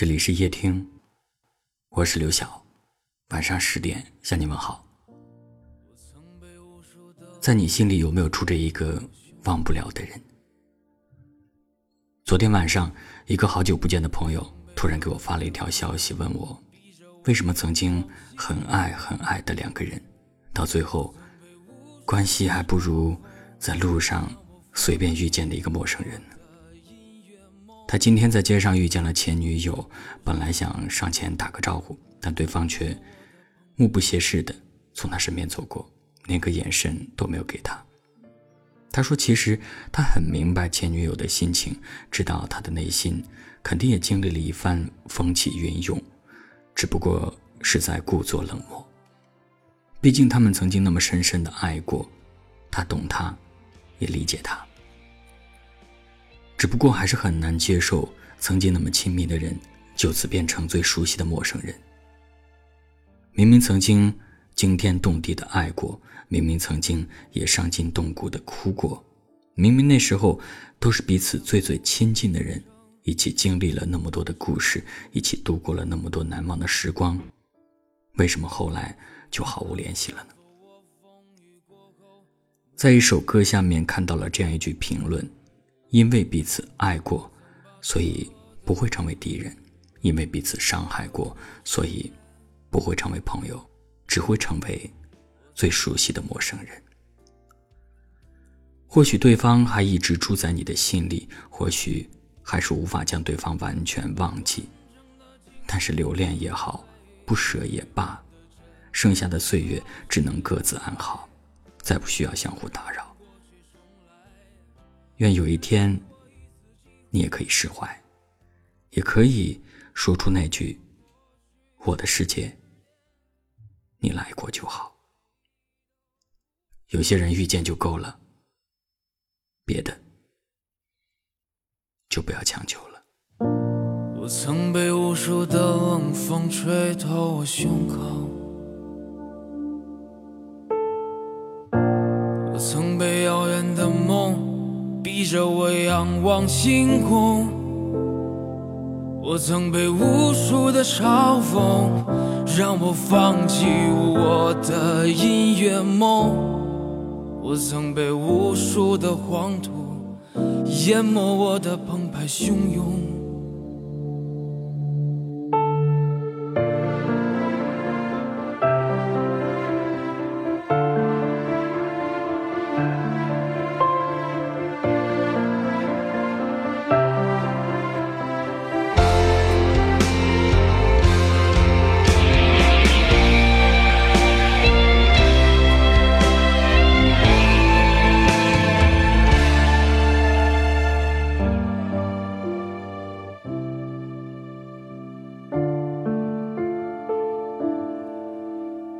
这里是夜听，我是刘晓，晚上十点向你问好。在你心里有没有住着一个忘不了的人？昨天晚上，一个好久不见的朋友突然给我发了一条消息，问我为什么曾经很爱很爱的两个人，到最后关系还不如在路上随便遇见的一个陌生人呢？他今天在街上遇见了前女友，本来想上前打个招呼，但对方却目不斜视的从他身边走过，连个眼神都没有给他。他说：“其实他很明白前女友的心情，知道她的内心肯定也经历了一番风起云涌，只不过是在故作冷漠。毕竟他们曾经那么深深的爱过，他懂她，也理解她。”只不过还是很难接受，曾经那么亲密的人，就此变成最熟悉的陌生人。明明曾经惊天动地的爱过，明明曾经也伤筋动骨的哭过，明明那时候都是彼此最最亲近的人，一起经历了那么多的故事，一起度过了那么多难忘的时光，为什么后来就毫无联系了呢？在一首歌下面看到了这样一句评论。因为彼此爱过，所以不会成为敌人；因为彼此伤害过，所以不会成为朋友，只会成为最熟悉的陌生人。或许对方还一直住在你的心里，或许还是无法将对方完全忘记，但是留恋也好，不舍也罢，剩下的岁月只能各自安好，再不需要相互打扰。愿有一天，你也可以释怀，也可以说出那句：“我的世界，你来过就好。”有些人遇见就够了，别的就不要强求了。我曾被无数的冷风吹透我胸口，逼着我仰望星空，我曾被无数的嘲讽让我放弃我的音乐梦，我曾被无数的黄土淹没我的澎湃汹涌。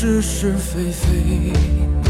是是非非。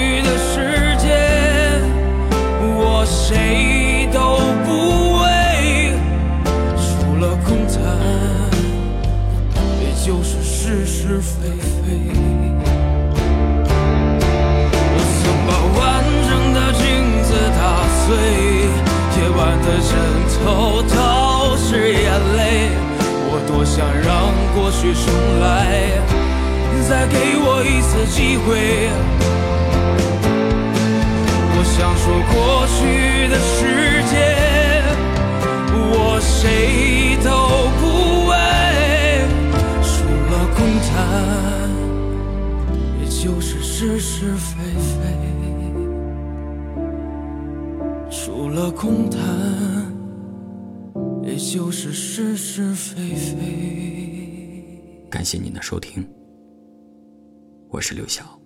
飞飞，我曾把完整的镜子打碎，夜晚的枕头都是眼泪。我多想让过去重来，再给我一次机会。我想说，过去的世界，我谁都。是非非，除了空谈，也就是是是非非。感谢您的收听，我是刘晓。